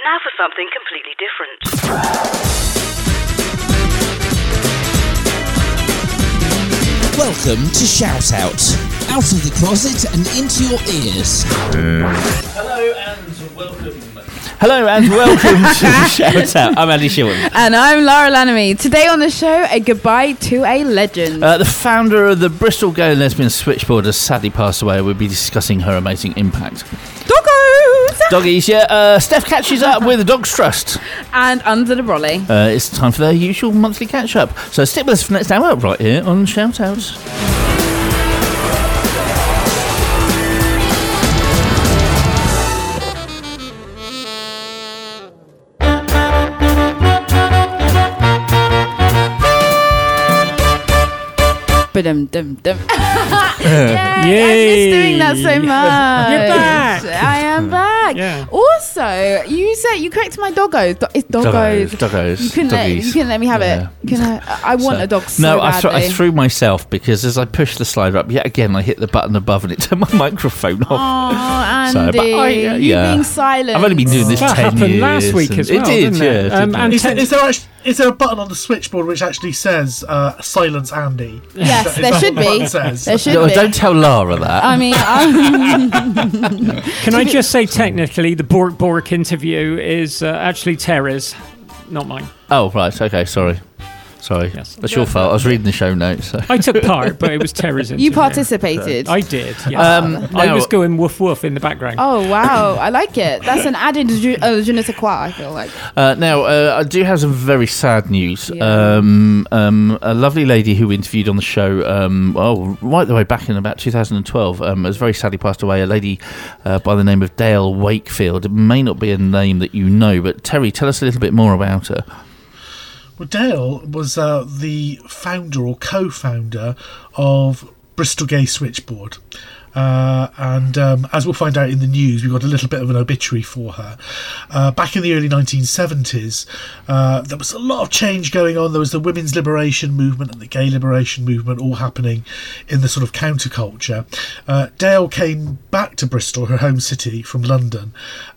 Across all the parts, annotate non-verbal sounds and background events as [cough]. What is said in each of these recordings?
And now for something completely different. Welcome to Shout Out. Out of the closet and into your ears. Hello and welcome. Hello and welcome to [laughs] Shout Out. I'm Andy Shilton. And I'm Laura Lanamy. Today on the show, a goodbye to a legend. Uh, the founder of the Bristol Gay and Lesbian Switchboard has sadly passed away. We'll be discussing her amazing impact. Doggos! Doggies, yeah. Uh, Steff catches up with the Dogs Trust. And under the brolly. Uh, it's time for their usual monthly catch up. So stick with us for next hour right here on Shout Outs. Ba-dum, dum, dum. [laughs] Yay! I miss doing that so much. You're back. I am back. Yeah. Also, you said you corrected my doggos. Do- it's doggos. Doggos. You couldn't, let, you Doggies. couldn't let me have Yeah. it. Can I, I want So- a dog so no, I, threw, I threw myself because as I pushed the slider up, yet again I hit the button above and it turned my [laughs] microphone off. Oh, So, Andy, but I- uh, you yeah. being silent. I've only been doing this That 10 happened years. last week and- as well, It did, didn't yeah. it Um, did. and Is, ten- there- is there actually, is there a button on the switchboard which actually says uh, "Silence Andy"? Yes, Is there that should what the be. button says? There should No, be. don't tell Lara that. I mean, [laughs] I'm, [laughs] Can I just say, technically, the Bork Bork interview is uh, actually Tara's, not mine. oh, right. Okay. Sorry. Sorry. Yes. That's your fault. I was reading the show notes. So. I took part, but it was Tara's interview. you participated. I did. Yes. Um, I now- was going woof woof in the background. Oh wow, I like it. That's an added ju- uh, je ne sais quoi. I feel like. Uh, now, uh, I do have some very sad news. Yeah. Um, um, a lovely lady who interviewed on the show, um, well, right the way back in about 2012, um, has very sadly passed away. A lady uh, by the name of Dale Wakefield. It may not be a name that you know, but Terry, tell us a little bit more about her. Well, Dale was uh, the founder or co-founder of Bristol Gay Switchboard. Uh, and um, as we'll find out in the news, we've got a little bit of an obituary for her. Uh, back in the early 1970s, uh, there was a lot of change going on. There was the women's liberation movement and the gay liberation movement all happening in the sort of counterculture. Uh, Dale came back to Bristol, her home city, from London,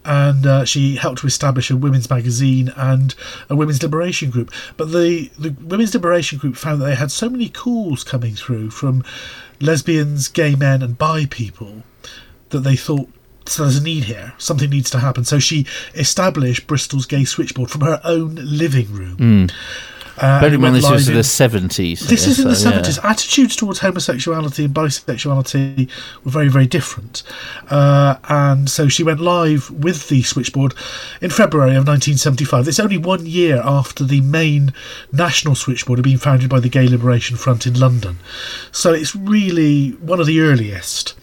and uh, she helped to establish a women's magazine and a women's liberation group. But the, the women's liberation group found that they had so many calls coming through from lesbians, gay men, and bi people that they thought so there's a need here. Something needs to happen. So she established Bristol's Gay Switchboard from her own living room. Hmm. Uh, Bear in mind, this was live the 70s. this is in the so, yeah. 70s. Attitudes towards homosexuality and bisexuality were very, very different. Uh, and so she went live with the switchboard in February of 1975. It's only one year after the main national switchboard had been founded by the Gay Liberation Front in London. So it's really one of the earliest.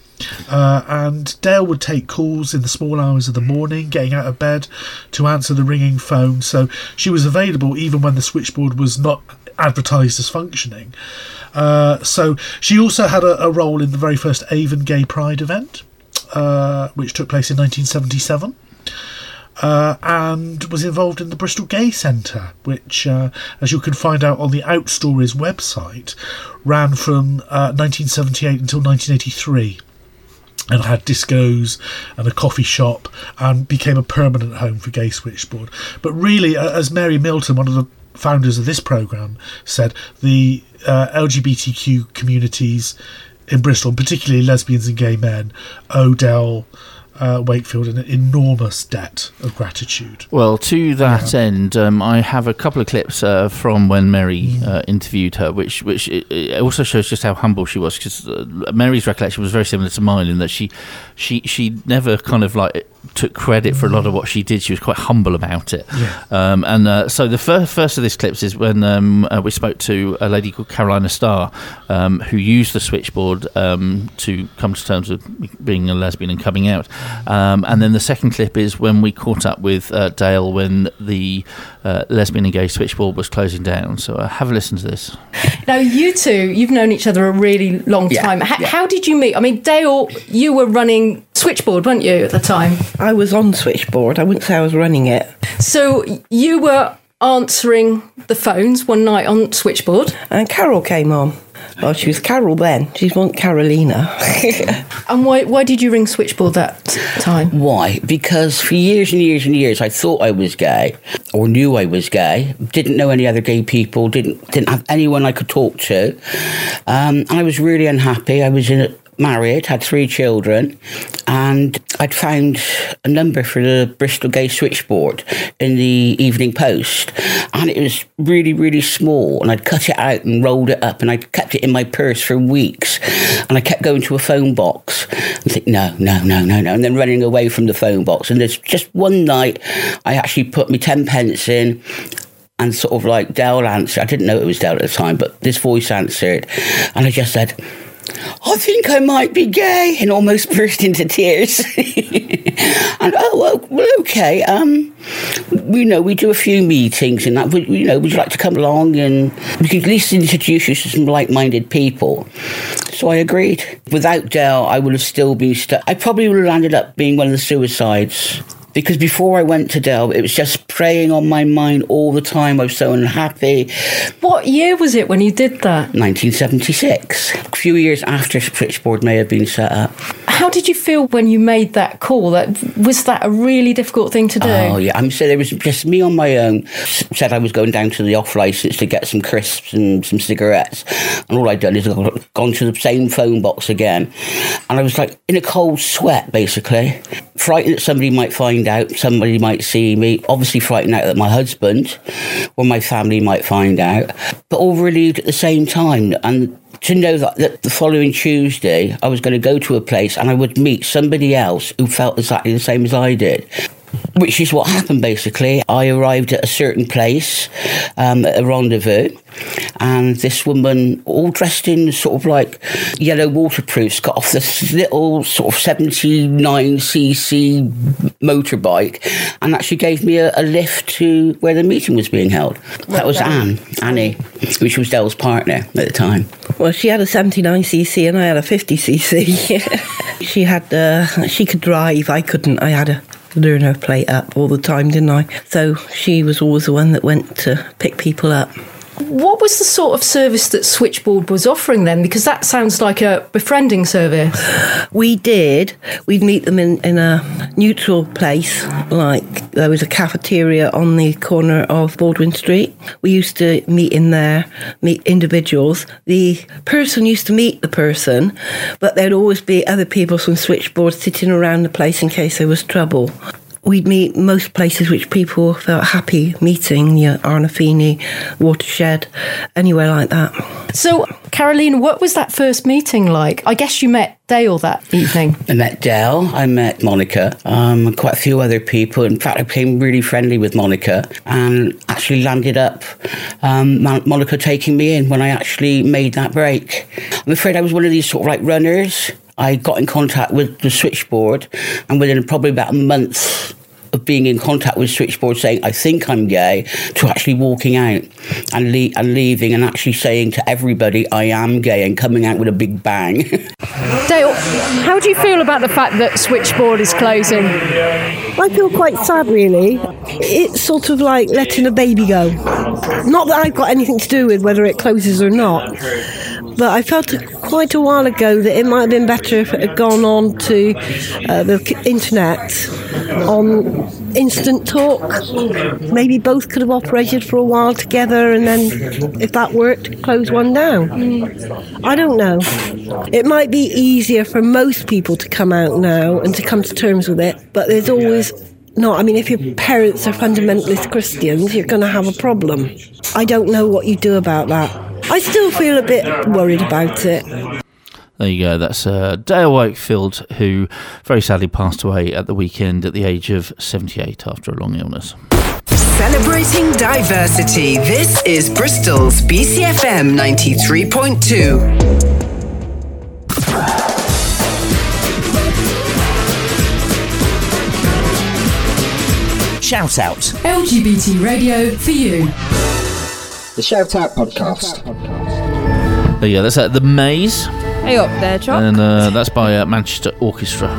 Uh, and Dale would take calls in the small hours of the morning, getting out of bed to answer the ringing phone. So she was available even when the switchboard was not advertised as functioning. Uh, so she also had a, a role in the very first Avon Gay Pride event, uh, which took place in 1977. Uh, and was involved in the Bristol Gay Centre, which, uh, as you can find out on the Outstories website, ran from uh, 1978 until 1983 and had discos and a coffee shop and became a permanent home for Gay Switchboard. But really, as Mary Milton, one of the founders of this program, said, the uh, LGBTQ communities in Bristol, particularly lesbians and gay men, owe Dell uh, Wakefield an enormous debt of gratitude. Well, to that end, um, I have a couple of clips uh, from when Mary uh, interviewed her, which which also shows just how humble she was. Because uh, Mary's recollection was very similar to mine in that she she she never kind of like took credit for a lot of what she did. She was quite humble about it. Yeah. Um, and uh, so the first first of these clips is when um, uh, we spoke to a lady called Carolina Starr, um, who used the switchboard um, to come to terms with being a lesbian and coming out. Um, and then the second clip is when we caught up with uh, Dale when the uh, lesbian and gay switchboard was closing down. So uh, have a listen to this. Now, you two, you've known each other a really long time. H- How did you meet? I mean, Dale, you were running Switchboard, weren't you, at the time? I was on switchboard. I wouldn't say I was running it. So you were answering the phones one night on Switchboard. And Carol came on. Well, she was Carol then. She wasn't Carolina. [laughs] And why, why did you ring Switchboard that time? Why? Because for years and years and years, I thought I was gay, or knew I was gay. Didn't know any other gay people. Didn't didn't have anyone I could talk to, um, and I was really unhappy. I was in a, married, had three children, and I'd found a number for the Bristol Gay Switchboard in the Evening Post, and it was really, really small. And I'd cut it out and rolled it up, and I'd kept it in my purse for weeks. And I kept going to a phone box and think, no, no, no, no, no, and then running away from the phone box. And there's just one night, I actually put my ten pence in. And sort of like Dell answered. I didn't know it was Dell at the time, but this voice answered, and I just said, I think I might be gay, and almost [laughs] burst into tears. [laughs] and oh, well, okay. Um, you know, we do a few meetings, and that. You know, would you like to come along and we could at least introduce you to some like-minded people? So I agreed. Without Dell, I would have still been stuck. I probably would have landed up being one of the suicides because before I went to Dell, it was just preying on my mind all the time. I was so unhappy. What year was it when you did that? 1976, a few years after Switchboard may have been set up. How did you feel when you made that call? That was that a really difficult thing to do? Oh yeah, I'm so there was just me on my own. Said I was going down to the off license to get some crisps and some cigarettes, and all I'd done is I'd gone to the same phone box again, and I was like in a cold sweat, basically, frightened that somebody might find out, somebody might see me. Obviously, frightened out that my husband or my family might find out, but all relieved at the same time, and to know that, that the following Tuesday I was going to go to a place and I would meet somebody else who felt exactly the same as I did. Which is what happened basically. I arrived at a certain place, um, at a rendezvous, and this woman, all dressed in sort of like yellow waterproofs, got off this little sort of 79cc motorbike and actually gave me a, a lift to where the meeting was being held. That was Anne, Annie, which was Dell's partner at the time. Well, she had a 79cc and I had a 50cc. [laughs] she had, uh, she could drive. I couldn't. I had a learner plate up all the time, didn't I? So she was always the one that went to pick people up. What was the sort of service that Switchboard was offering then? Because that sounds like a befriending service. We did. We'd meet them in, in a neutral place, like there was a cafeteria on the corner of Baldwin Street. We used to meet in there, meet individuals. The person used to meet the person, but there'd always be other people from Switchboard sitting around the place in case there was trouble. We'd meet most places which people felt happy meeting, you know, Arnolfini, Watershed, anywhere like that. So, Caroline, what was that first meeting like? I guess you met Dale that evening. I met Dale, I met Monica, um, and quite a few other people. In fact, I became really friendly with Monica and actually landed up um, Monica taking me in when I actually made that break. I'm afraid I was one of these sort of like runners. I got in contact with the switchboard, and within probably about a month of being in contact with switchboard saying I think I'm gay to actually walking out and, le- and leaving and actually saying to everybody I am gay and coming out with a big bang. [laughs] Dale, how do you feel about the fact that Switchboard is closing? I feel quite sad, really. It's sort of like letting a baby go. Not that I've got anything to do with whether it closes or not, but I felt quite a while ago that it might have been better if it had gone on to uh, the internet on instant talk. Maybe both could have operated for a while together, and then if that worked, close one down. I don't know. It might be easier for most people to come out now and to come to terms with it, but there's always no, I mean, if your parents are fundamentalist Christians, you're going to have a problem. I don't know what you do about that. I still feel a bit worried about it. There you go. That's uh, Dale Wakefield, who very sadly passed away at the weekend at the age of 78 after a long illness. Celebrating diversity. This is Bristol's BCFM 93.2. Shout out. LGBT radio for you. The Shout Out Podcast. There you go. That's uh, The Maze. Hey up there, Chuck. And uh, that's by uh, Manchester Orchestra.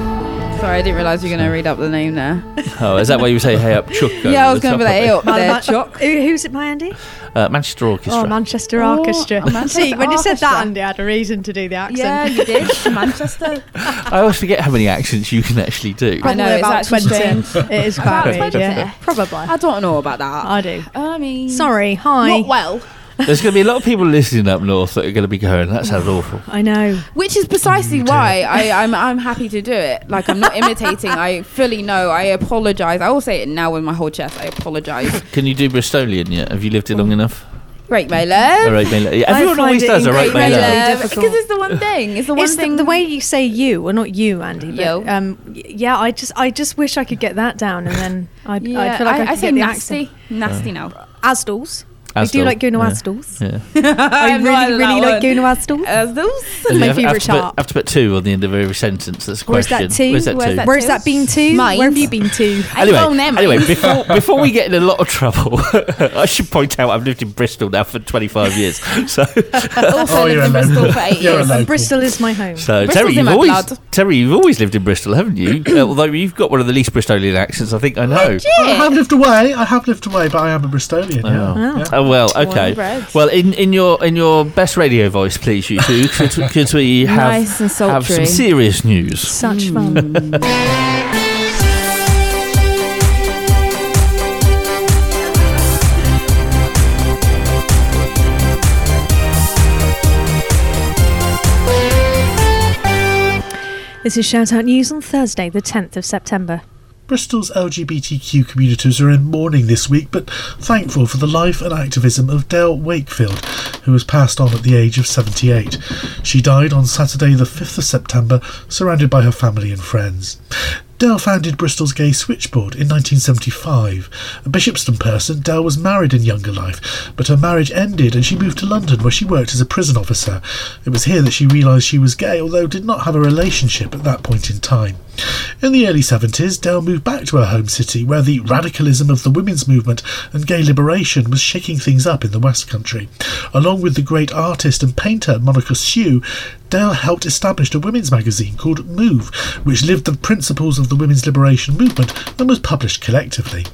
Sorry, I didn't realise you were going to read up the name there. Oh, is that why you say hey up Chuck? [laughs] Yeah, I was going gonna be like, hey up there, Chuck. Who, who's it by Andy? Uh, Manchester Orchestra. Oh, Manchester Oh, Orchestra. Manchester [laughs] See, when you said that, Andy, I had a reason to do the accent. Yeah, you did. [laughs] Manchester. I always forget how many accents you can actually do. I know, Probably it's about actually 20. strange. It is About quite weird, yeah. Probably. I don't know about that. I do. I mean, Sorry, hi. Not well. There's going to be a lot of people listening up north that are going to be going, that sounds awful. I know. Which is precisely mm, why I, I'm I'm happy to do it. Like I'm not imitating. I fully know. I apologise. I will say it now with my whole chest. I apologise. Can you do Bristolian yet? Have you lived here long mm. enough? Great, my love. All right, Mela. Yeah, I everyone find always it does. All right, incredibly Mela. difficult. Because it's the one thing. It's the one It's the, thing. the way you say you, or not you, Andy. But, Yo. Um, y- yeah, I just, I just wish I could get that down, and then I'd, yeah, I'd feel like I, I, could say get the nasty. accent. Nasty uh. now. Asdals. I do Asdal, like going to yeah. Asdals. Yeah. I [laughs] [laughs] I'm really, really like going to one. Asdals. Asdals. That's my have- favourite have to put- shop. Have to put two on the end of every sentence. That's a Where's question. that to? Where's that to? Where's that been to? Mine. Where have you been to? [laughs] Anyway, phone them. anyway, before before we get in a lot of trouble, I should point out I've lived in Bristol now for 25 years. So, Also Oh, lived in Bristol for eight years. local. Bristol is my home. so Bristol's Terry, in you've my always blood. Terry, you've always lived in Bristol, haven't you? Uh, although you've got one of the least Bristolian accents I think I know. I have lived away. I have lived away, but I am a Bristolian. Yeah. Oh. yeah. Oh well, okay. Well, in, in your in your best radio voice, please, you two, could, could we [laughs] have Nice and have some serious news? Such hmm. fun. This is Shout Out News on Thursday, the 10th of September. Bristol's LGBTQ communities are in mourning this week, but thankful for the life and activism of Dale Wakefield, who was passed on at the age of 78. She died on Saturday, the 5th of September, surrounded by her family and friends. Dale founded Bristol's Gay Switchboard in 1975. A Bishopston person, Dale was married in younger life, but her marriage ended and she moved to London where she worked as a prison officer. It was here that she realised she was gay, although did not have a relationship at that point in time. In the early 70s, Dale moved back to her home city where the radicalism of the women's movement and gay liberation was shaking things up in the West Country. Along with the great artist and painter Monica Sjöö, Dale helped establish a women's magazine called Move, which lived the principles of the women's liberation movement and was published collectively.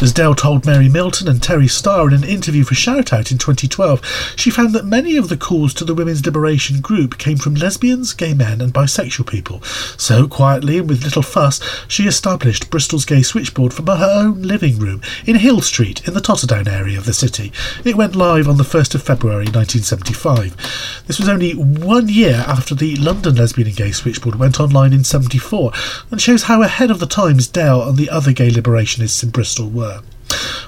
As Dale told Mary Milton and Terry Starr in an interview for Shoutout in 2012, she found that many of the calls to the women's liberation group came from lesbians, gay men, and bisexual people. So, quietly and with little fuss, she established Bristol's Gay Switchboard from her own living room in Hill Street in the Totterdown area of the city. It went live on the 1st of February 1975. This was only one year after the London Lesbian and Gay Switchboard went online in 74 and shows how ahead of the times Dale and the other gay liberationists in Bristol were.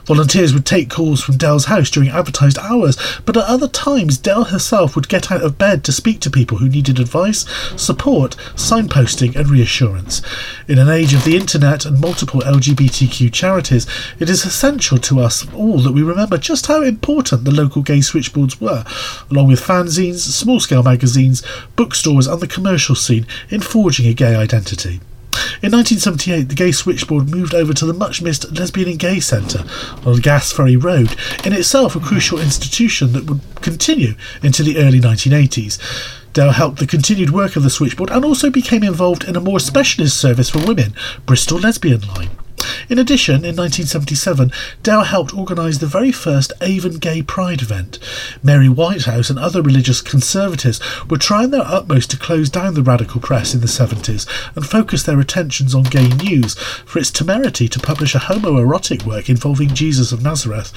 Volunteers would take calls from Dell's house during advertised hours, but at other times Dell herself would get out of bed to speak to people who needed advice, support, signposting, and reassurance. In an age of the internet and multiple LGBTQ charities, it is essential to us all that we remember just how important the local gay switchboards were, along with fanzines, small scale magazines, bookstores, and the commercial scene in forging a gay identity. In 1978, the Gay Switchboard moved over to the much missed Lesbian and Gay Centre on Gasferry Road, in itself a crucial institution that would continue into the early 1980s. Dale helped the continued work of the switchboard and also became involved in a more specialist service for women, Bristol Lesbian Line. In addition, in 1977, Dale helped organise the very first Avon Gay Pride event. Mary Whitehouse and other religious conservatives were trying their utmost to close down the radical press in the 70s and focus their attentions on gay news for its temerity to publish a homoerotic work involving Jesus of Nazareth.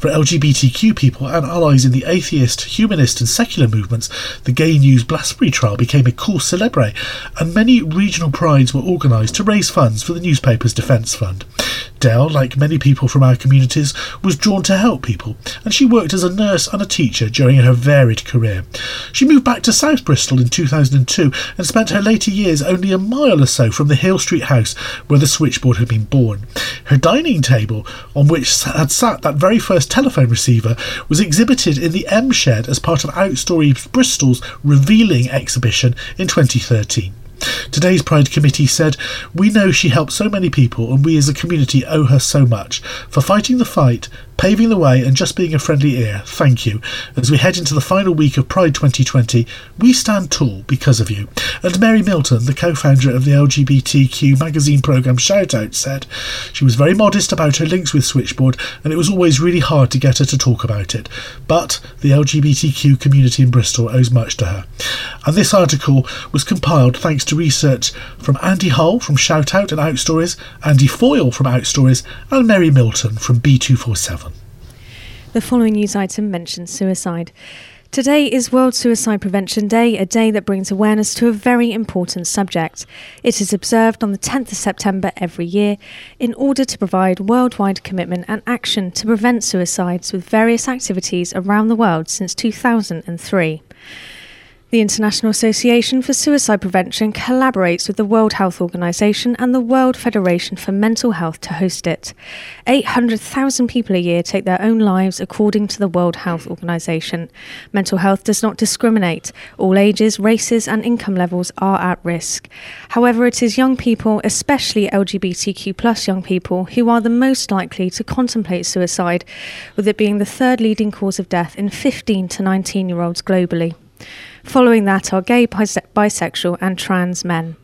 For LGBTQ people and allies in the atheist, humanist, and secular movements, the Gay News Blasphemy trial became a cause celebre, and many regional prides were organised to raise funds for the newspaper's defence fund. Dell, like many people from our communities, was drawn to help people, and she worked as a nurse and a teacher during her varied career. She moved back to South Bristol in 2002 and spent her later years only a mile or so from the Hill Street house where the switchboard had been born. Her dining table, on which had sat that very first telephone receiver, was exhibited in the M Shed as part of Outstory Bristol's Revealing exhibition in 2013. Today's Pride Committee said, We know she helped so many people, and we as a community owe her so much. For fighting the fight, paving the way and just being a friendly ear. Thank you. As we head into the final week of Pride 2020, we stand tall because of you. And Mary Milton, the co founder of the LGBTQ magazine programme Shoutout, said she was very modest about her links with Switchboard and it was always really hard to get her to talk about it. But the LGBTQ community in Bristol owes much to her. And this article was compiled thanks to research from Andy Hull from Shoutout and Outstories, Andy Foyle from Outstories, and Mary Milton from B247. The following news item mentions suicide. Today is World Suicide Prevention Day, a day that brings awareness to a very important subject. It is observed on the 10th of September every year in order to provide worldwide commitment and action to prevent suicides with various activities around the world since 2003. The International Association for Suicide Prevention collaborates with the World Health Organization and the World Federation for Mental Health to host it. 800,000 people a year take their own lives according to the World Health Organization. Mental health does not discriminate. All ages, races, and income levels are at risk. However, it is young people, especially LGBTQ plus young people, who are the most likely to contemplate suicide, with it being the third leading cause of death in 15 to 19 year olds globally. Following that are gay, bise- bisexual, and trans men.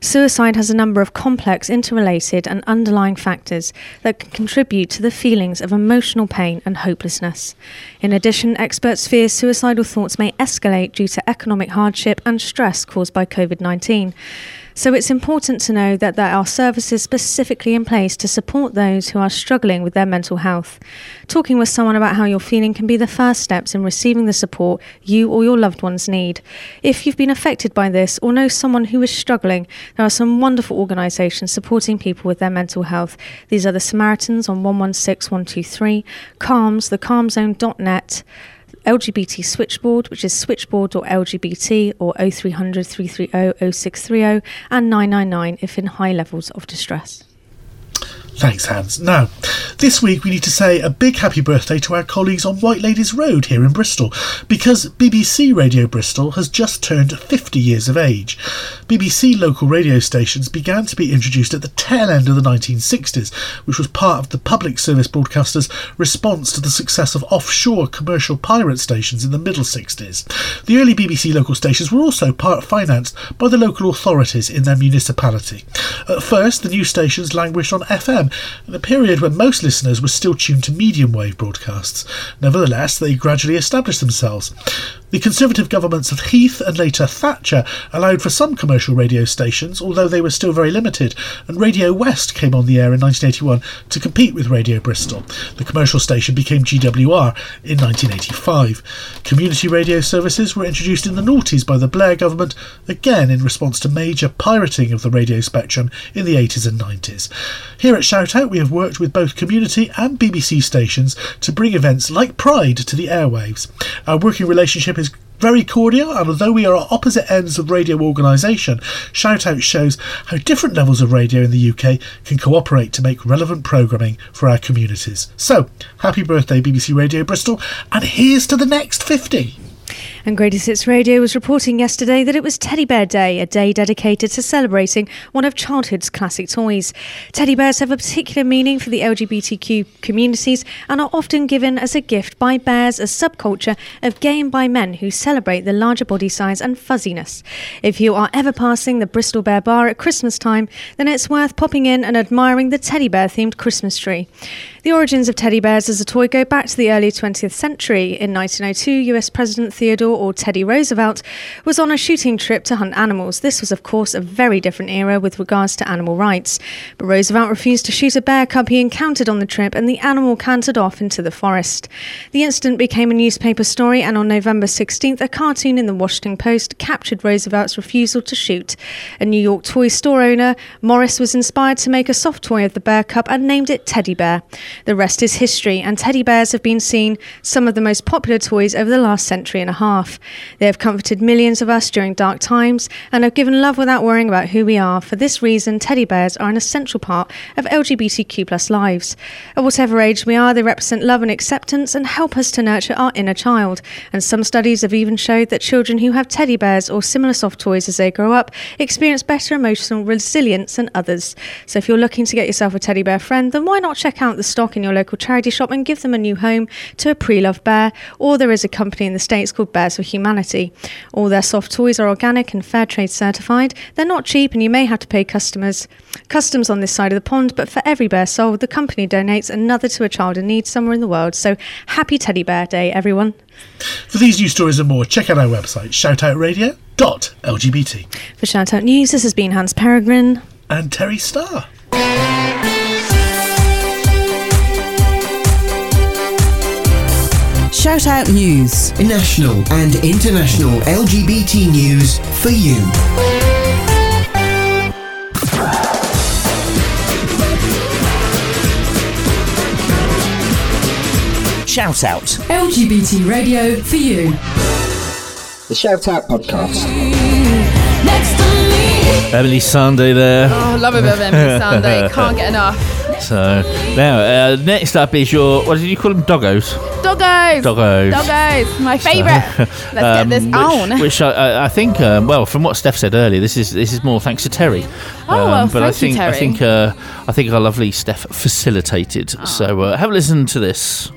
Suicide has a number of complex, interrelated, and underlying factors that can contribute to the feelings of emotional pain and hopelessness. In addition, experts fear suicidal thoughts may escalate due to economic hardship and stress caused by COVID 19. So it's important to know that there are services specifically in place to support those who are struggling with their mental health. Talking with someone about how you're feeling can be the first steps in receiving the support you or your loved ones need. If you've been affected by this or know someone who is struggling, there are some wonderful organisations supporting people with their mental health. These are the Samaritans on 116123, CALMS, thecalmzone.net. LGBT switchboard, which is switchboard.lgbt or 0300 330 0630 and 999 if in high levels of distress. Thanks, Hans. Now, this week we need to say a big happy birthday to our colleagues on White Ladies Road here in Bristol, because BBC Radio Bristol has just turned 50 years of age. BBC local radio stations began to be introduced at the tail end of the 1960s, which was part of the public service broadcasters' response to the success of offshore commercial pirate stations in the middle 60s. The early BBC local stations were also part financed by the local authorities in their municipality. At first, the new stations languished on FM in a period when most listeners were still tuned to medium wave broadcasts. Nevertheless, they gradually established themselves. The Conservative governments of Heath and later Thatcher allowed for some commercial radio stations, although they were still very limited, and Radio West came on the air in 1981 to compete with Radio Bristol. The commercial station became GWR in 1985. Community radio services were introduced in the noughties by the Blair government, again in response to major pirating of the radio spectrum in the 80s and 90s. Here at Shoutout, we have worked with both community and BBC stations to bring events like Pride to the airwaves. Our working relationship is very cordial, and although we are at opposite ends of radio organisation, Shoutout shows how different levels of radio in the UK can cooperate to make relevant programming for our communities. So, happy birthday, BBC Radio Bristol, and here's to the next 50. And Greatest Hits Radio was reporting yesterday that it was Teddy Bear Day, a day dedicated to celebrating one of childhood's classic toys. Teddy bears have a particular meaning for the LGBTQ communities and are often given as a gift by bears, a subculture of gay and bi men who celebrate the larger body size and fuzziness. If you are ever passing the Bristol Bear Bar at Christmas time, then it's worth popping in and admiring the teddy bear themed Christmas tree. The origins of teddy bears as a toy go back to the early 20th century. In 1902, US President Theodore or Teddy Roosevelt was on a shooting trip to hunt animals. This was, of course, a very different era with regards to animal rights. But Roosevelt refused to shoot a bear cub he encountered on the trip, and the animal cantered off into the forest. The incident became a newspaper story, and on November 16th, a cartoon in the Washington Post captured Roosevelt's refusal to shoot. A New York toy store owner, Morris, was inspired to make a soft toy of the bear cub and named it Teddy Bear. The rest is history, and teddy bears have been seen some of the most popular toys over the last century and a half. Behalf. They have comforted millions of us during dark times and have given love without worrying about who we are. For this reason, teddy bears are an essential part of LGBTQ plus lives. At whatever age we are, they represent love and acceptance and help us to nurture our inner child. And some studies have even showed that children who have teddy bears or similar soft toys as they grow up experience better emotional resilience than others. So if you're looking to get yourself a teddy bear friend, then why not check out the stock in your local charity shop and give them a new home to a pre-loved bear? Or there is a company in the States called Bears for Humanity. All their soft toys are organic and fair trade certified. They're not cheap and you may have to pay customers customs on this side of the pond, but for every bear sold, the company donates another to a child in need somewhere in the world. So happy Teddy Bear Day, everyone. For these news stories and more, check out our website, shoutoutradio.lgbt. For Shoutout News, this has been Hans Peregrine. And Terry Starr. Shout Out News. National and international LGBT news for you. Shout Out. LGBT radio for you. The Shout Out Podcast. Emily Sunday there. Oh, love a bit of Emily Sunday. [laughs] Can't get enough. So now, uh, next up is your what did you call them? Doggos. Doggos. Doggos. Doggos. My favourite. [laughs] Let's get Um, this which, on. Which I, I- think, um, well, from what Steff said earlier, this is this is more thanks to Terry. Um, Oh, well, but I thank you, think I think uh, I think our lovely Steff facilitated. So uh, have a listen to this.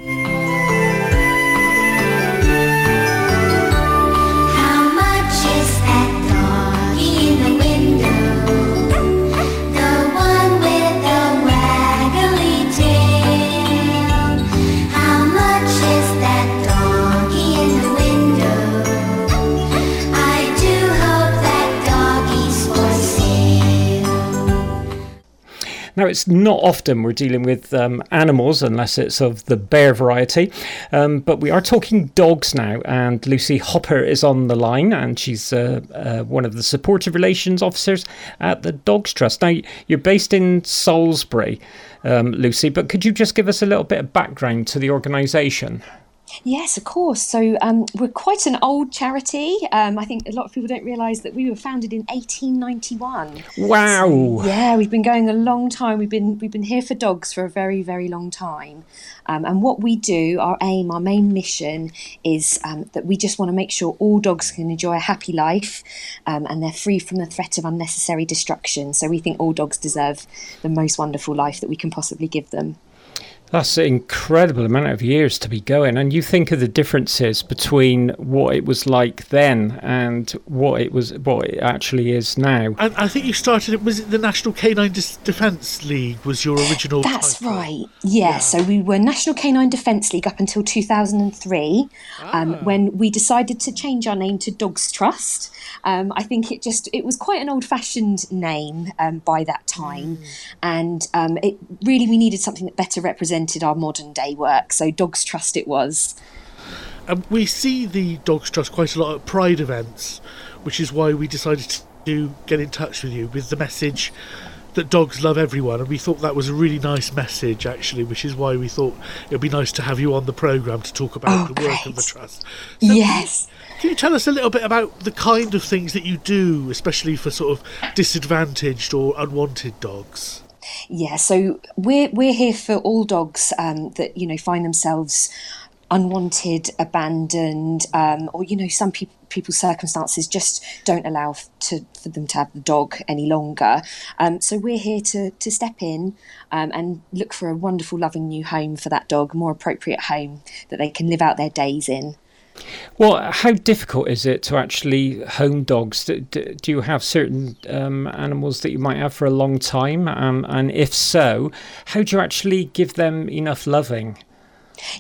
It's not often we're dealing with um, animals unless it's of the bear variety, um, but we are talking dogs now. And Lucy Hopper is on the line, and she's uh, uh, one of the supportive relations officers at the Dogs Trust. Now, you're based in Salisbury, um, Lucy, but could you just give us a little bit of background to the organisation? Yes, of course. So um, we're quite an old charity. Um, I think a lot of people don't realise that we were founded in 1891. Wow. Yeah, we've been going a long time. We've been we've been here for dogs for a very very long time. Um, and what we do, our aim, our main mission is um, that we just want to make sure all dogs can enjoy a happy life, um, and they're free from the threat of unnecessary destruction. So we think all dogs deserve the most wonderful life that we can possibly give them. That's an incredible amount of years to be going. And you think of the differences between what it was like then and what it was, what it actually is now. And I think you started it. Was it the National Canine Dis- Defence League? Was your original? That's right. Yeah, So we were National Canine Defence League up until 2003, um, when we decided to change our name to Dogs Trust. Um, I think it just it was quite an old-fashioned name um, by that time, and um, it really we needed something that better represented our modern day work. So Dogs Trust it was. And we see the Dogs Trust quite a lot at Pride events, which is why we decided to get in touch with you with the message that dogs love everyone. And we thought that was a really nice message, actually, which is why we thought it would be nice to have you on the programme to talk about Oh, the work of the. Trust. yes. Can you tell us a little bit about the kind of things that you do, especially for sort of disadvantaged or unwanted dogs? Yeah, so we're we're here for all dogs um, that you know find themselves unwanted, abandoned, um, or you know some people people's circumstances just don't allow to for them to have the dog any longer. Um, so we're here to to step in um, and look for a wonderful, loving new home for that dog, more appropriate home that they can live out their days in. Well, how difficult is it to actually home dogs? Do, do you have certain um, animals that you might have for a long time? Um, and if so, how do you actually give them enough loving?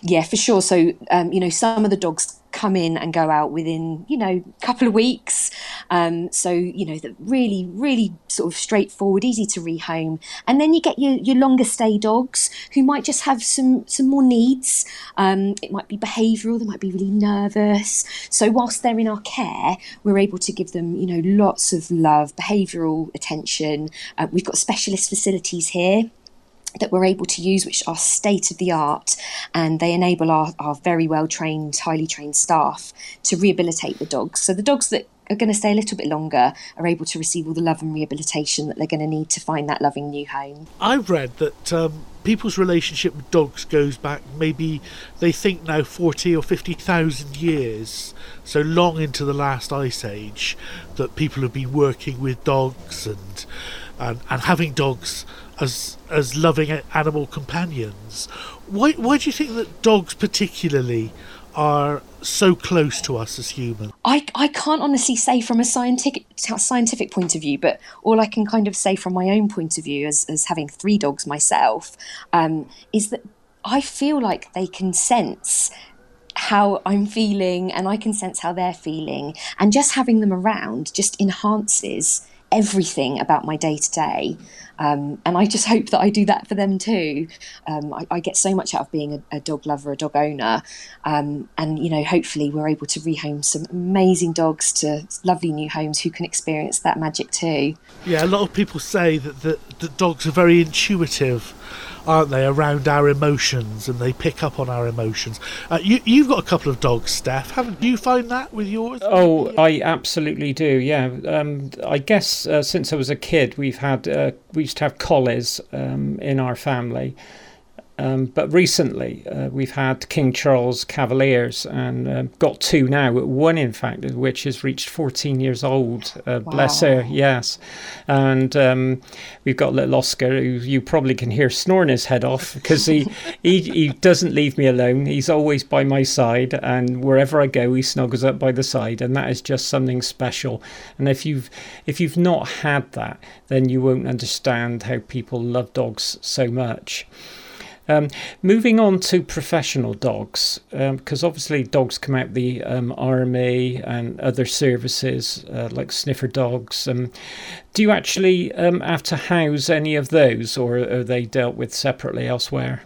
Yeah, for sure. So, um, you know, some of the dogs come in and go out within, you know, a couple of weeks. Um, so, you know, the really, really sort of straightforward, easy to rehome. And then you get your, your longer stay dogs who might just have some, some more needs. Um, it might be behavioural, they might be really nervous. So, whilst they're in our care, we're able to give them, you know, lots of love, behavioural attention. Uh, we've got specialist facilities here that we're able to use, which are state of the art, and they enable our, our very well trained, highly trained staff to rehabilitate the dogs. So the dogs that are going to stay a little bit longer are able to receive all the love and rehabilitation that they're going to need to find that loving new home. I've read that um, people's relationship with dogs goes back maybe they think now 40 or 50,000 years, so long into the last ice age, that people have been working with dogs and and, and having dogs as as loving animal companions. Why why do you think that dogs particularly are so close to us as humans? I, I can't honestly say from a scientific scientific point of view, but all I can kind of say from my own point of view, as, as having three dogs myself, um, is that I feel like they can sense how I'm feeling and I can sense how they're feeling. And just having them around just enhances everything about my day to day. Um, and I just hope that I do that for them too. Um, I, I get so much out of being a, a dog lover, a dog owner. Um, and, you know, hopefully we're able to rehome some amazing dogs to lovely new homes who can experience that magic too. Yeah, a lot of people say that, that, that dogs are very intuitive, aren't they, around our emotions and they pick up on our emotions. Uh, you, you've got a couple of dogs, Steff, haven't you? Find that with yours? Oh, I absolutely do. Yeah, um, I guess uh, since I was a kid, we've had uh, we used to have collies um, in our family. Um, but recently, uh, we've had King Charles Cavaliers and uh, got two now. One, in fact, which has reached 14 years old. Uh, Bless her, yes. And um, we've got little Oscar, who you probably can hear snoring his head off because he, [laughs] he he doesn't leave me alone. He's always by my side, and wherever I go, he snuggles up by the side, and that is just something special. And if you've if you've not had that, then you won't understand how people love dogs so much. Um, moving on to professional dogs, because obviously dogs come out the um, army and other services uh, like sniffer dogs. Um, do you actually um, have to house any of those, or are they dealt with separately elsewhere?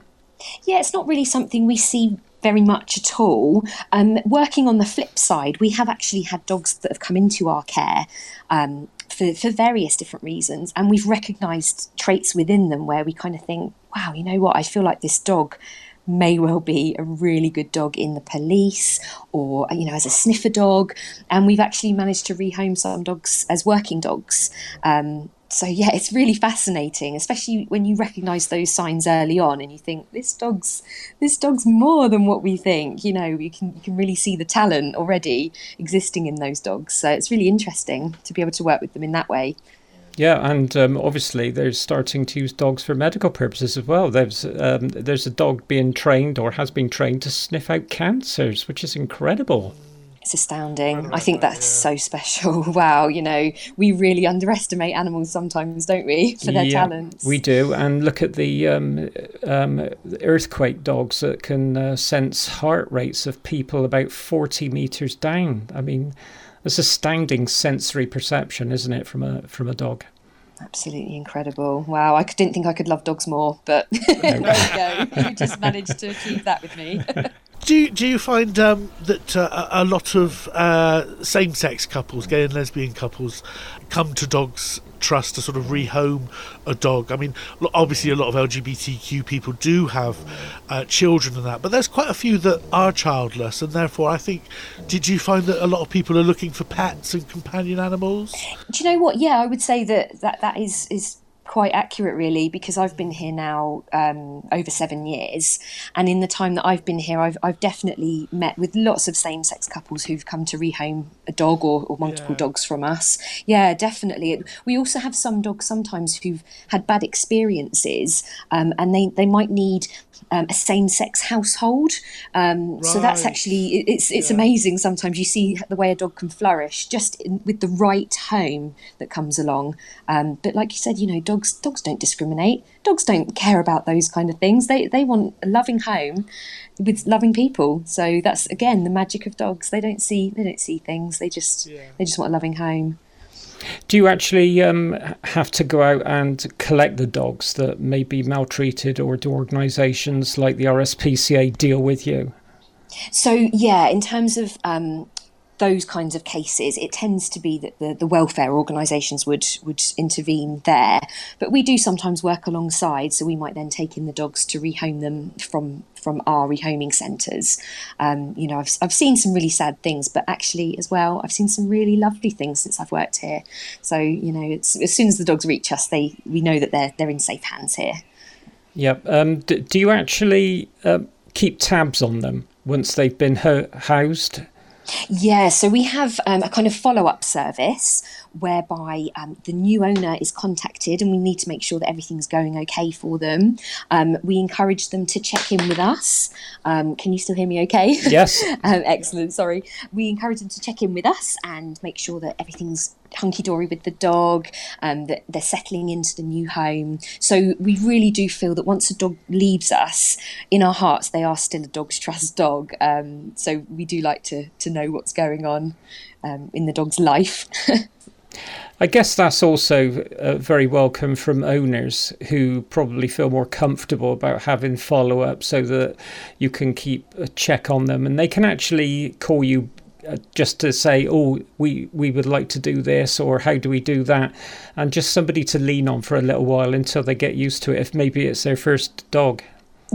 Yeah, it's not really something we see very much at all. Um, working on the flip side, we have actually had dogs that have come into our care um, for, for various different reasons, and we've recognised traits within them where we kind of think, wow, you know what, I feel like this dog may well be a really good dog in the police or you know as a sniffer dog. And we've actually managed to rehome some dogs as working dogs um, so yeah it's really fascinating especially when you recognize those signs early on and you think this dog's this dog's more than what we think you know you can you can really see the talent already existing in those dogs so it's really interesting to be able to work with them in that way Yeah, and um, obviously they're starting to use dogs for medical purposes as well. There's um, there's a dog being trained or has been trained to sniff out cancers, which is incredible. It's astounding. I think that's so special. [laughs] Wow you know we really underestimate animals sometimes don't we for their Yeah, talents? We do, and look at the um, um, earthquake dogs that can uh, sense heart rates of people about 40 meters down. I mean, that's astounding sensory perception, isn't it, from a from a dog? absolutely incredible. Wow i didn't think i could love dogs more but [laughs] there you go. You just managed to achieve that with me [laughs] Do you, do you find um, that uh, a lot of uh, same sex couples, gay and lesbian couples, come to Dogs Trust to sort of rehome a dog? I mean, obviously, a lot of LGBTQ people do have uh, children and that, but there's quite a few that are childless, and therefore, I think, did you find that a lot of people are looking for pets and companion animals? Do you know what? Yeah, I would say that that, that is is quite accurate, really, because I've been here now um, over seven years, and in the time that I've been here, I've I've definitely met with lots of same sex couples who've come to rehome a dog or, or multiple dogs from us. Yeah, definitely. We also have some dogs sometimes who've had bad experiences, um, and they they might need. Um, a same-sex household, um, so that's actually it- it's it's amazing. Sometimes you see the way a dog can flourish just in, with the right home that comes along. Um, but like you said, you know, dogs dogs don't discriminate. Dogs don't care about those kind of things. They they want a loving home with loving people. So that's again the magic of dogs. They don't see they don't see things. They just they just want a loving home. Do you actually um, have to go out and collect the dogs that may be maltreated, or do organisations like the RSPCA deal with you? So yeah, in terms of um, those kinds of cases, it tends to be that the, the welfare organisations would would intervene there. But we do sometimes work alongside, so we might then take in the dogs to rehome them from from our rehoming centres. Um, you know, I've I've seen some really sad things, but actually as well, I've seen some really lovely things since I've worked here. So you know, as soon as the dogs reach us, they we know that they're they're in safe hands here. Yep. Um, d- do you actually uh, keep tabs on them once they've been ho- housed? Yeah, so we have um, a kind of follow up service whereby um, the new owner is contacted and we need to make sure that everything's going okay for them. Um, we encourage them to check in with us. Um, can you still hear me okay? Yes. [laughs] um, excellent, sorry. We encourage them to check in with us and make sure that everything's hunky dory with the dog, um, that they're settling into the new home. So we really do feel that once a dog leaves us, in our hearts, they are still a dog's trust dog. Um, so we do like to, to know what's going on um, in the dog's life. [laughs] I guess that's also uh, very welcome from owners who probably feel more comfortable about having follow up so that you can keep a check on them and they can actually call you uh, just to say, oh, we, we would like to do this or how do we do that? And just somebody to lean on for a little while until they get used to it, if maybe it's their first dog.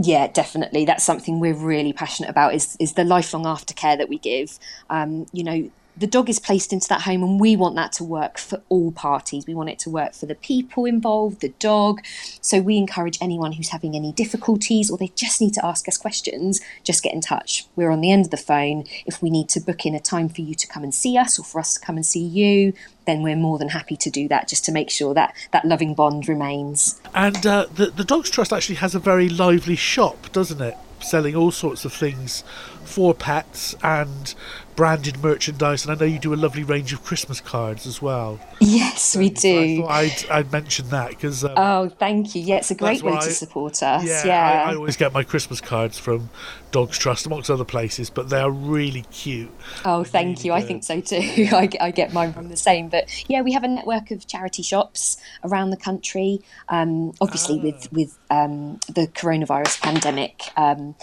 Yeah, definitely. That's something we're really passionate about. Is is the lifelong aftercare that we give. Um, you know, the dog is placed into that home, and we want that to work for all parties. We want it to work for the people involved, the dog. So we encourage anyone who's having any difficulties or they just need to ask us questions, just get in touch. We're on the end of the phone. If we need to book in a time for you to come and see us or for us to come and see you, then we're more than happy to do that just to make sure that that loving bond remains. And uh, the the Dogs Trust actually has a very lively shop, doesn't it? Selling all sorts of things for pets and branded merchandise. And I know you do a lovely range of Christmas cards as well. Yes, we do. I thought I'd, I'd mention that because um, Oh, thank you. Yeah, it's a great way why to support us. yeah, Yeah. I, I always get my Christmas cards from Dogs Trust amongst other places, but they are really cute. Oh, thank you. I think so too. [laughs] I, get- I get mine from the same. But yeah, we have a network of charity shops around the country. Um, obviously, with with um, the coronavirus pandemic, um,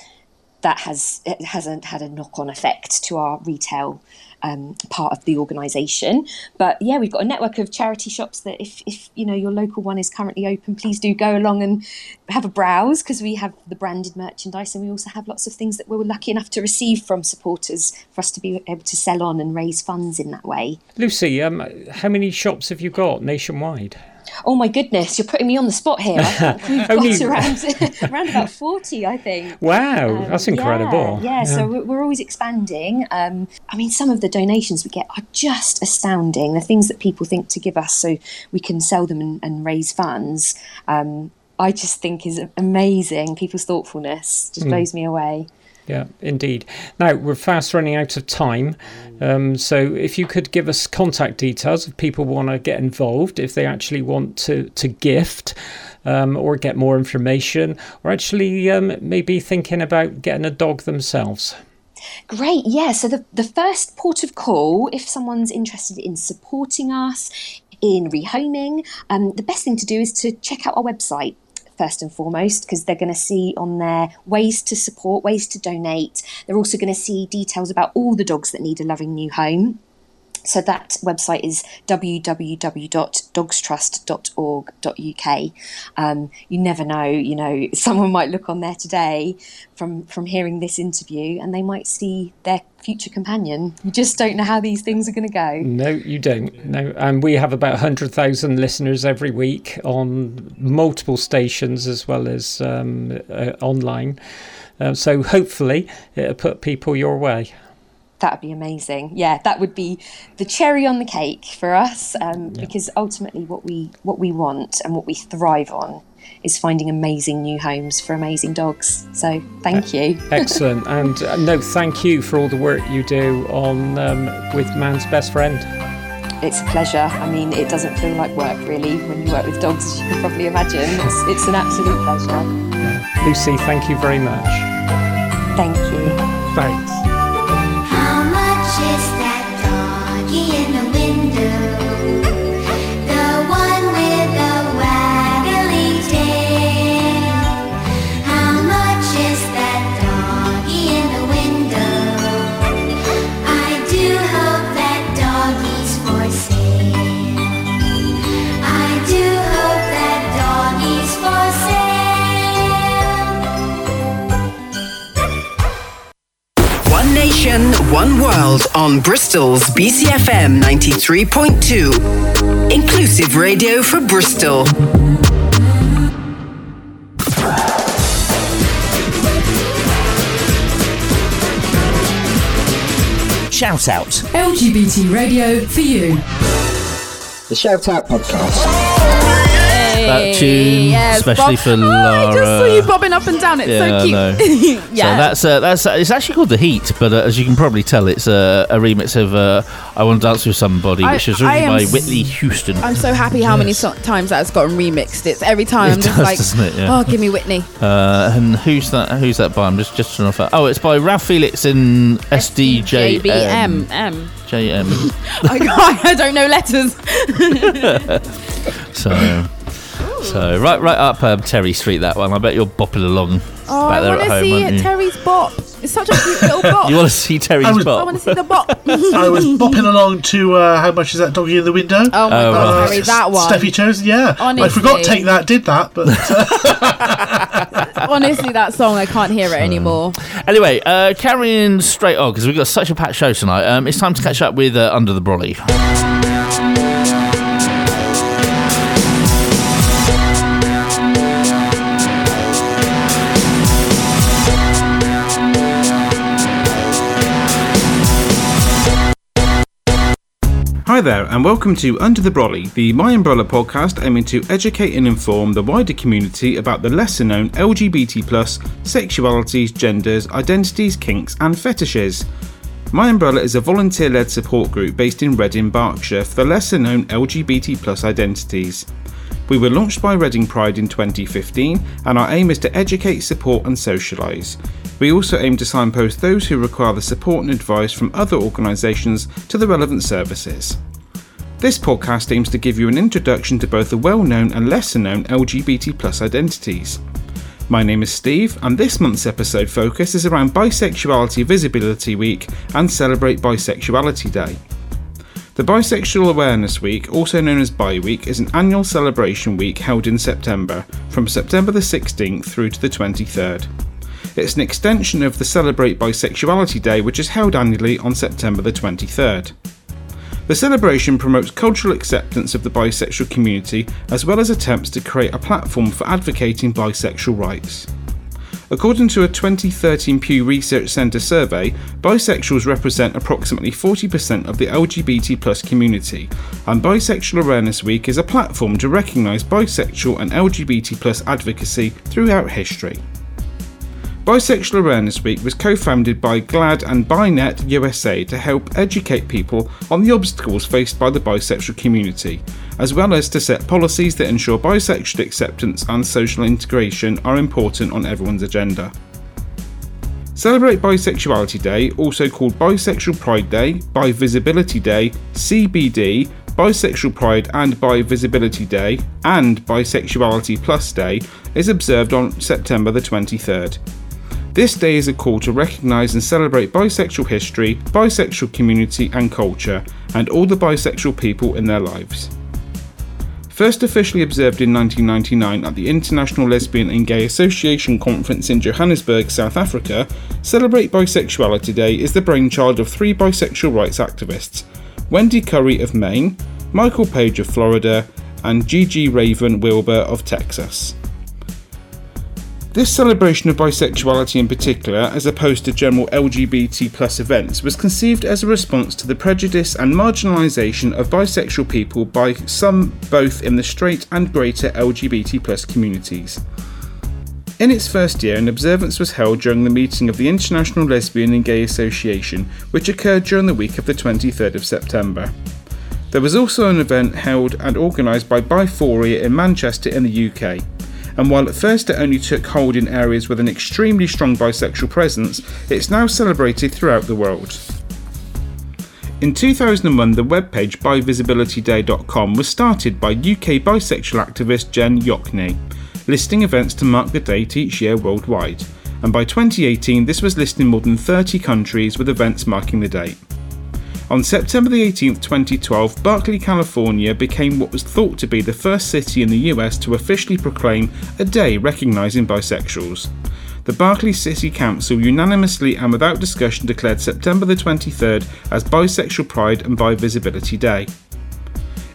that has hasn't had a knock on effect to our retail. Um, part of the organisation, but yeah, we've got a network of charity shops that if, if you know your local one is currently open, please do go along and have a browse because we have the branded merchandise and we also have lots of things that we were lucky enough to receive from supporters for us to be able to sell on and raise funds in that way. Lucy, um, how many shops have you got nationwide? Oh my goodness, you're putting me on the spot here. [laughs] We've Only- got around, around [laughs] [laughs] about 40, I think. Wow, Um, that's incredible. Yeah, yeah, so we're, we're always expanding. Um, I mean, some of the donations we get are just astounding. The things that people think to give us so we can sell them and, and raise funds. Um, I just think is amazing. People's thoughtfulness just Mm. blows me away. Yeah, indeed. Now we're fast running out of time, um, so if you could give us contact details if people want to get involved, if they actually want to to gift. Um, or get more information, or actually um, maybe thinking about getting a dog themselves. Great, yeah. So the, the first port of call, if someone's interested in supporting us, in rehoming, um, the best thing to do is to check out our website first and foremost because they're going to see on there ways to support, ways to donate. They're also going to see details about all the dogs that need a loving new home. So that website is www.dogstrust.org.uk. Um, you never know, you know, [laughs] someone might look on there today from from hearing this interview, and they might see their future companion. You just don't know how these things are going to go. No, you don't. No, and we have about hundred thousand listeners every week on multiple stations as well as um, uh, online. Uh, so hopefully it'll put people your way. That would be amazing. Yeah, that would be the cherry on the cake for us, um, because ultimately, what we what we want and what we thrive on is finding amazing new homes for amazing dogs. So, thank you. Excellent, [laughs] and uh, no, thank you for all the work you do on um, with Man's Best Friend. It's a pleasure. I mean, it doesn't feel like work really when you work with dogs, as you can probably imagine. It's, it's an absolute pleasure. Lucy, thank you very much. Thank you. Thanks. One world on Bristol's BCFM 93.2. Inclusive radio for Bristol. Shout out. LGBT radio for you. The Shout Out Podcast. That tune, yes, especially Bob. for Oh, I just saw you bobbing up and down. It's yeah, [laughs] so cute. yeah. So that's uh, that's uh, it's actually called the Heat, but uh, as you can probably tell, it's uh, a remix of uh, "I Want to Dance with Somebody," I- which was I written by Whitney Houston. I'm so happy how many so- times that's gotten remixed. It's every time It I'm just does, like, doesn't it? Yeah. oh, give me Whitney. Uh, and who's that? Who's that by? I'm just just trying to. Find, oh, it's by Ralph Felix in SDJ. JBM. M. JM. [laughs] I, I don't know letters. [laughs] so, so right, right up um, Terry Street. That one. I bet you're bopping along Oh, back I there want at to home, see aren't you? Terry's bop. It's such a cute little [laughs] bop. You want to see Terry's I was- bop? I want to see the bop. [laughs] I was bopping along to uh, how much is that doggy in the window? Oh my Oh, god, right. Terry, that one. Steffi chose, yeah. I Honestly. forgot take that, did that, but [laughs] Honestly, that song, I can't hear it anymore. Anyway, uh, carrying straight on because we've got such a packed show tonight. Um, it's time to catch up with uh, Under the Brolly. Hi there, and welcome to Under the Brolly, the My Umbrella podcast aiming to educate and inform the wider community about the lesser known LGBT, plus sexualities, genders, identities, kinks, and fetishes. My Umbrella is a volunteer led support group based in Reading, Berkshire for the lesser known LGBT plus identities. We were launched by Reading Pride in 2015, and our aim is to educate, support, and socialise. We also aim to signpost those who require the support and advice from other organisations to the relevant services. This podcast aims to give you an introduction to both the well known and lesser known LGBT plus identities. My name is Steve, and this month's episode focus is around Bisexuality Visibility Week and Celebrate Bisexuality Day. The Bisexual Awareness Week, also known as Bi Week, is an annual celebration week held in September, from September the 16th through to the 23rd. It's an extension of the Celebrate Bisexuality Day, which is held annually on September the 23rd. The celebration promotes cultural acceptance of the bisexual community as well as attempts to create a platform for advocating bisexual rights. According to a 2013 Pew Research Centre survey, bisexuals represent approximately 40% of the LGBT plus community, and Bisexual Awareness Week is a platform to recognise bisexual and LGBT plus advocacy throughout history. Bisexual Awareness Week was co founded by GLAAD and BiNet USA to help educate people on the obstacles faced by the bisexual community, as well as to set policies that ensure bisexual acceptance and social integration are important on everyone's agenda. Celebrate Bisexuality Day, also called Bisexual Pride Day, Bivisibility Day, CBD, Bisexual Pride and Bivisibility Day, and Bisexuality Plus Day, is observed on September the 23rd. This day is a call to recognise and celebrate bisexual history, bisexual community and culture, and all the bisexual people in their lives. First officially observed in 1999 at the International Lesbian and Gay Association Conference in Johannesburg, South Africa, Celebrate Bisexuality Day is the brainchild of three bisexual rights activists Wendy Curry of Maine, Michael Page of Florida, and Gigi Raven Wilbur of Texas. This celebration of bisexuality in particular, as opposed to general LGBT plus events, was conceived as a response to the prejudice and marginalisation of bisexual people by some both in the straight and greater LGBT plus communities. In its first year, an observance was held during the meeting of the International Lesbian and Gay Association, which occurred during the week of the 23rd of September. There was also an event held and organised by Biphoria in Manchester in the UK and while at first it only took hold in areas with an extremely strong bisexual presence, it's now celebrated throughout the world. In 2001, the webpage bivisibilityday.com was started by UK bisexual activist Jen Yockney, listing events to mark the date each year worldwide, and by 2018 this was listed in more than 30 countries with events marking the date. On September the 18th, 2012, Berkeley, California became what was thought to be the first city in the US to officially proclaim a day recognizing bisexuals. the Berkeley City Council unanimously and without discussion declared September the 23rd as Bisexual Pride and Bi Visibility Day.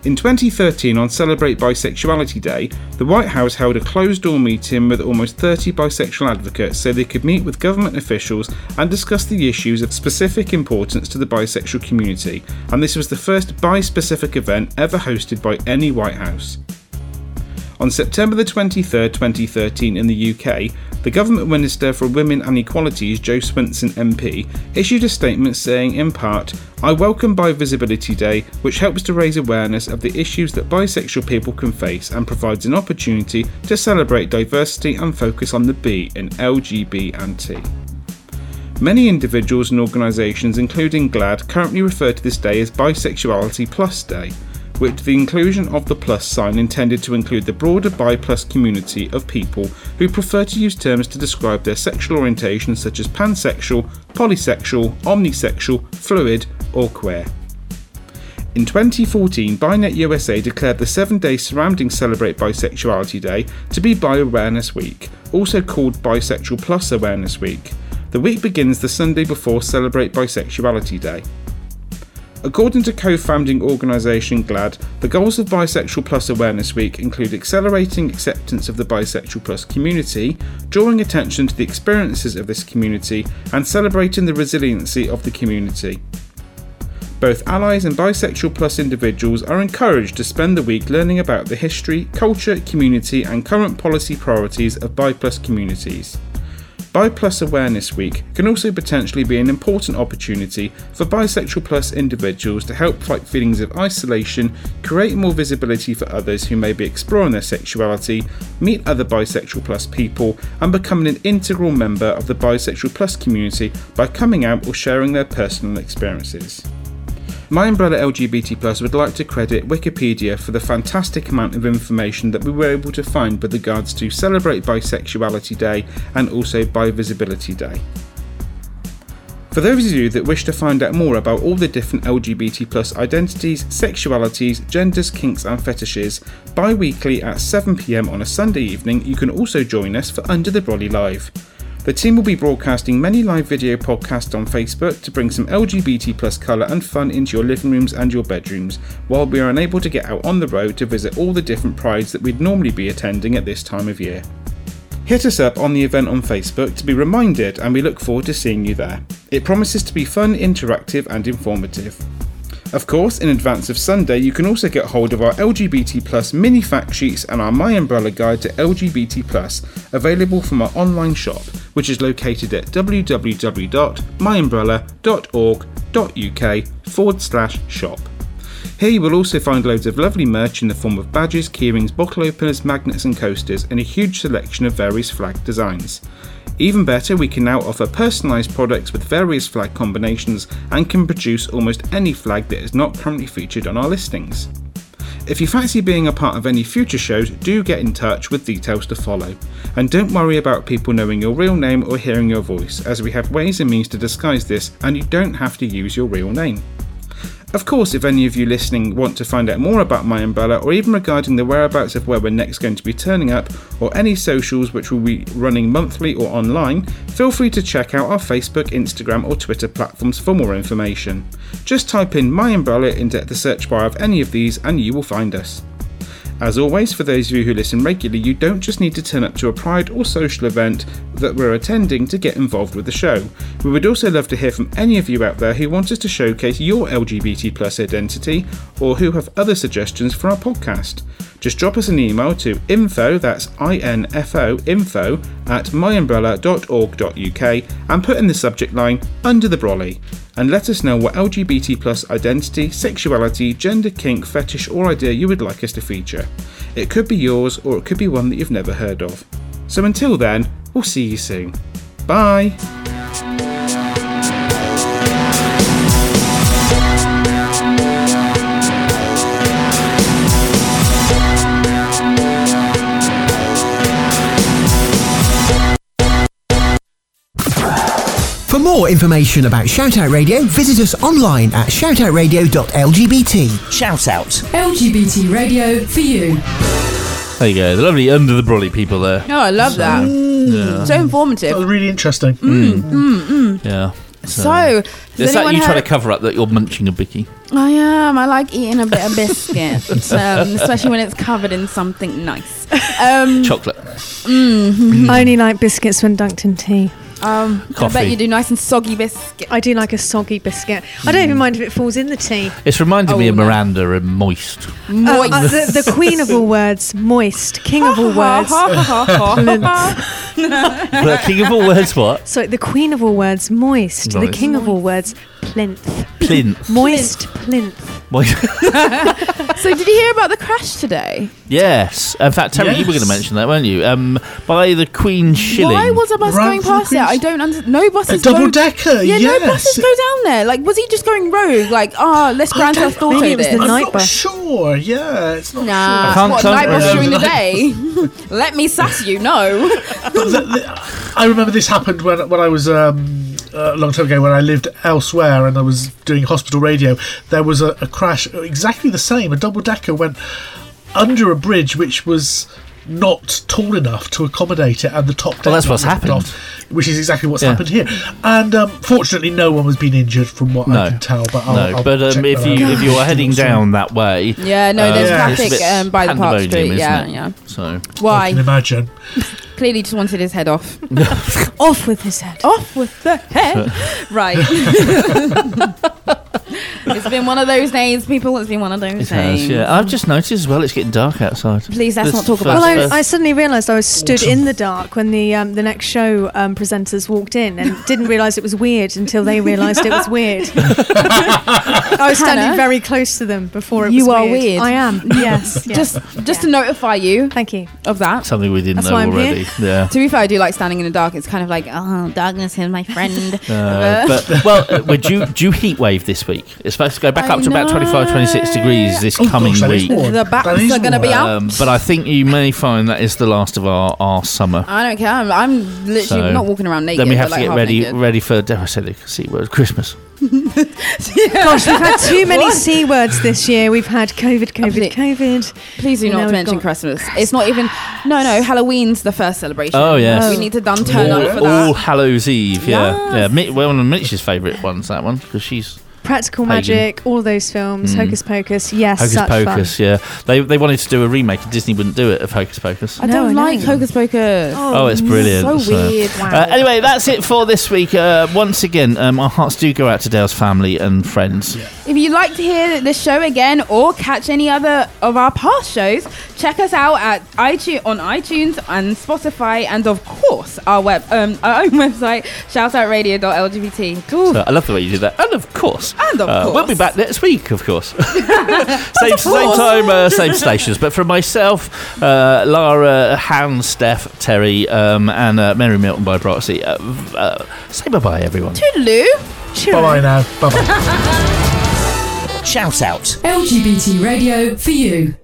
In 2013, on Celebrate Bisexuality Day, the White House held a closed door meeting with almost 30 bisexual advocates so they could meet with government officials and discuss the issues of specific importance to the bisexual community, and this was the first bi specific event ever hosted by any White House. On September the 23rd, 2013, in the UK, the Government Minister for Women and Equalities, Jo Swinson MP, issued a statement saying, in part, I welcome Bi Visibility Day, which helps to raise awareness of the issues that bisexual people can face and provides an opportunity to celebrate diversity and focus on the B in LGB and T. Many individuals and organisations, including GLAAD, currently refer to this day as Bisexuality Plus Day, with the inclusion of the plus sign intended to include the broader bi plus community of people who prefer to use terms to describe their sexual orientation such as pansexual, polysexual, omnisexual, fluid, or queer. In 2014, BiNet USA declared the seven days surrounding Celebrate Bisexuality Day to be Bi Awareness Week, also called Bisexual Plus Awareness Week. The week begins the Sunday before Celebrate Bisexuality Day. According to co founding organisation GLAAD, the goals of Bisexual Plus Awareness Week include accelerating acceptance of the bisexual plus community, drawing attention to the experiences of this community, and celebrating the resiliency of the community. Both allies and bisexual plus individuals are encouraged to spend the week learning about the history, culture, community, and current policy priorities of bi plus communities. Bi Plus Awareness Week can also potentially be an important opportunity for bisexual plus individuals to help fight feelings of isolation, create more visibility for others who may be exploring their sexuality, meet other bisexual plus people, and becoming an integral member of the bisexual plus community by coming out or sharing their personal experiences. My Umbrella LGBT Plus would like to credit Wikipedia for the fantastic amount of information that we were able to find with regards to Celebrate Bisexuality Day and also Bi Visibility Day. For those of you that wish to find out more about all the different LGBT plus identities, sexualities, genders, kinks, and fetishes, bi weekly at 7pm on a Sunday evening, you can also join us for Under the Brolly Live. The team will be broadcasting many live video podcasts on Facebook to bring some LGBT plus colour and fun into your living rooms and your bedrooms, while we are unable to get out on the road to visit all the different prides that we'd normally be attending at this time of year. Hit us up on the event on Facebook to be reminded, and we look forward to seeing you there. It promises to be fun, interactive, and informative. Of course, in advance of Sunday, you can also get hold of our LGBT Plus mini fact sheets and our My Umbrella Guide to LGBT Plus, available from our online shop, which is located at www.myumbrella.org.uk forward slash shop. Here you will also find loads of lovely merch in the form of badges, keyrings, bottle openers, magnets, and coasters, and a huge selection of various flag designs. Even better, we can now offer personalised products with various flag combinations and can produce almost any flag that is not currently featured on our listings. If you fancy being a part of any future shows, do get in touch with details to follow. And don't worry about people knowing your real name or hearing your voice, as we have ways and means to disguise this, and you don't have to use your real name. Of course, if any of you listening want to find out more about My Umbrella or even regarding the whereabouts of where we're next going to be turning up or any socials which will be running monthly or online, feel free to check out our Facebook, Instagram, or Twitter platforms for more information. Just type in My Umbrella into the search bar of any of these and you will find us. As always, for those of you who listen regularly, you don't just need to turn up to a Pride or social event that we're attending to get involved with the show. We would also love to hear from any of you out there who want us to showcase your LGBT plus identity or who have other suggestions for our podcast. Just drop us an email to info, that's I-N-F-O, info at myumbrella.org.uk and put in the subject line Under the Brolly and let us know what LGBT plus identity, sexuality, gender, kink, fetish or idea you would like us to feature. It could be yours or it could be one that you've never heard of. So until then, we'll see you soon. Bye! More information about Shoutout Radio, visit us online at shoutoutradio.lgbt. Shoutout. LGBT radio for you. There you go, the lovely Under the Brolly people there. Oh, I love that. Yeah. So informative. That was really interesting. Mm, mm, mm. Yeah. So, has is that anyone you trying heard- to cover up that you're munching a bicky? I am. I like eating a bit of biscuit, [laughs] um, especially when it's covered in something nice. [laughs] Um, Chocolate. mm, I only like biscuits when dunked in tea. Um, I bet you do nice and soggy biscuit. I do like a soggy biscuit. I don't even mind if it falls in the tea. It's reminded Oh, me of Miranda and Moist. Uh, uh, the, the queen of all words, moist. King of all words, Plinth. [laughs] the king of all words, what? So the queen of all words, moist. The Moist. king of all words, plinth. Plinth. Moist plinth. Moist. [laughs] [laughs] so, did you hear about the crash today? Yes. In fact, Terry, you were going to mention that, weren't you? Um, by the Queen Shilling. Why was a bus Right going from the past it? I don't understand. No buses. A double go- decker, Yeah, no yes. buses go down there. Like, was he just going rogue? Like, ah, let's Grand Theft Auto Maybe it was this. the I'm night not bus. sure. Yeah, it's not Nah, I can't- what can't night bus during the [laughs] day? [laughs] Let me sass you. No. sure. [laughs] But the- the- I remember this happened when when I was um, a long time ago when I lived elsewhere and I was doing hospital radio. There was a, a crash, exactly the same. A double decker went under a bridge which was not tall enough to accommodate it, and the top. Well, that's deck what's got ripped happened. off, which is exactly what's Yeah. happened here. And um, fortunately, no one was being injured from what No. I can tell. But I'll, no, I'll but um, if you out. if you're heading down that way, Yeah, no, there's um, traffic um, by the Park Street. Yeah, it? yeah. So I Why? can imagine. [laughs] Clearly, just wanted his head off. [laughs] Off with his head. off with the head. right. [laughs] it's been one of those days, people. It's been one of those it days. has, yeah. I've just noticed as well. It's getting dark outside. Please, let's This not talk about Well, I, I suddenly realised I was stood in the dark when the um, the next show um, presenters walked in and didn't realise it was weird until they realised it was weird. [laughs] I was standing Hannah? very close to them before it You was are weird. weird. I am. Yes. yes. Just, just to notify you thank you. of that. something we didn't That's know why I'm here. already. Yeah. To be fair, I do like standing in the dark. It's kind of like, oh, darkness is my friend. [laughs] [laughs] Uh, but well, uh, we're due, due heat wave this week. It's supposed to go back I up to about 25, 26 degrees this Oh, coming gosh, that is week. warm. the bats That is are going to be warm. out. Um, but I think you may find that is the last of our, our summer. I don't care. I'm, I'm literally So, not walking around naked. then we have but, to like, get half ready naked. ready for dare I say the C word Christmas. [laughs] Gosh, we've had too many What? c words this year. We've had COVID, COVID, Please- COVID. Please do Now not mention got- Christmas. It's not even. No, no. Halloween's the first celebration. Oh, yes. We need to done turn All, up for All that. Hallows Eve, yeah, Yes. yeah. Mi- well, one of Mitch's favourite ones, that one, because she's Practical Pagan. Magic, all those films, Mm. Hocus Pocus. Yes, Hocus such Pocus. fun. Yeah, they they wanted to do a remake, and Disney wouldn't do it of Hocus Pocus. I No, don't I like know. Hocus Pocus. Oh, it's brilliant. So weird. Wow. Uh, anyway, that's it for this week. Uh, once again, um, our hearts do go out to Dale's family and friends. If you'd like to hear the show again or catch any other of our past shows, check us out at iTunes on iTunes and Spotify, and of course our web um, our own [laughs] website, shoutoutradio.lgbt. Ooh. So I love the way you do that. And of course, And of uh, we'll be back next week, of course. [laughs] same, same time, uh, same stations. But for myself, uh, Lara, Han, Steff, Terry, um, and uh, Mary Milton by proxy, uh, uh, say bye bye, everyone. Toodaloo. Bye bye now. Bye bye. [laughs] Shout out. LGBT radio for you.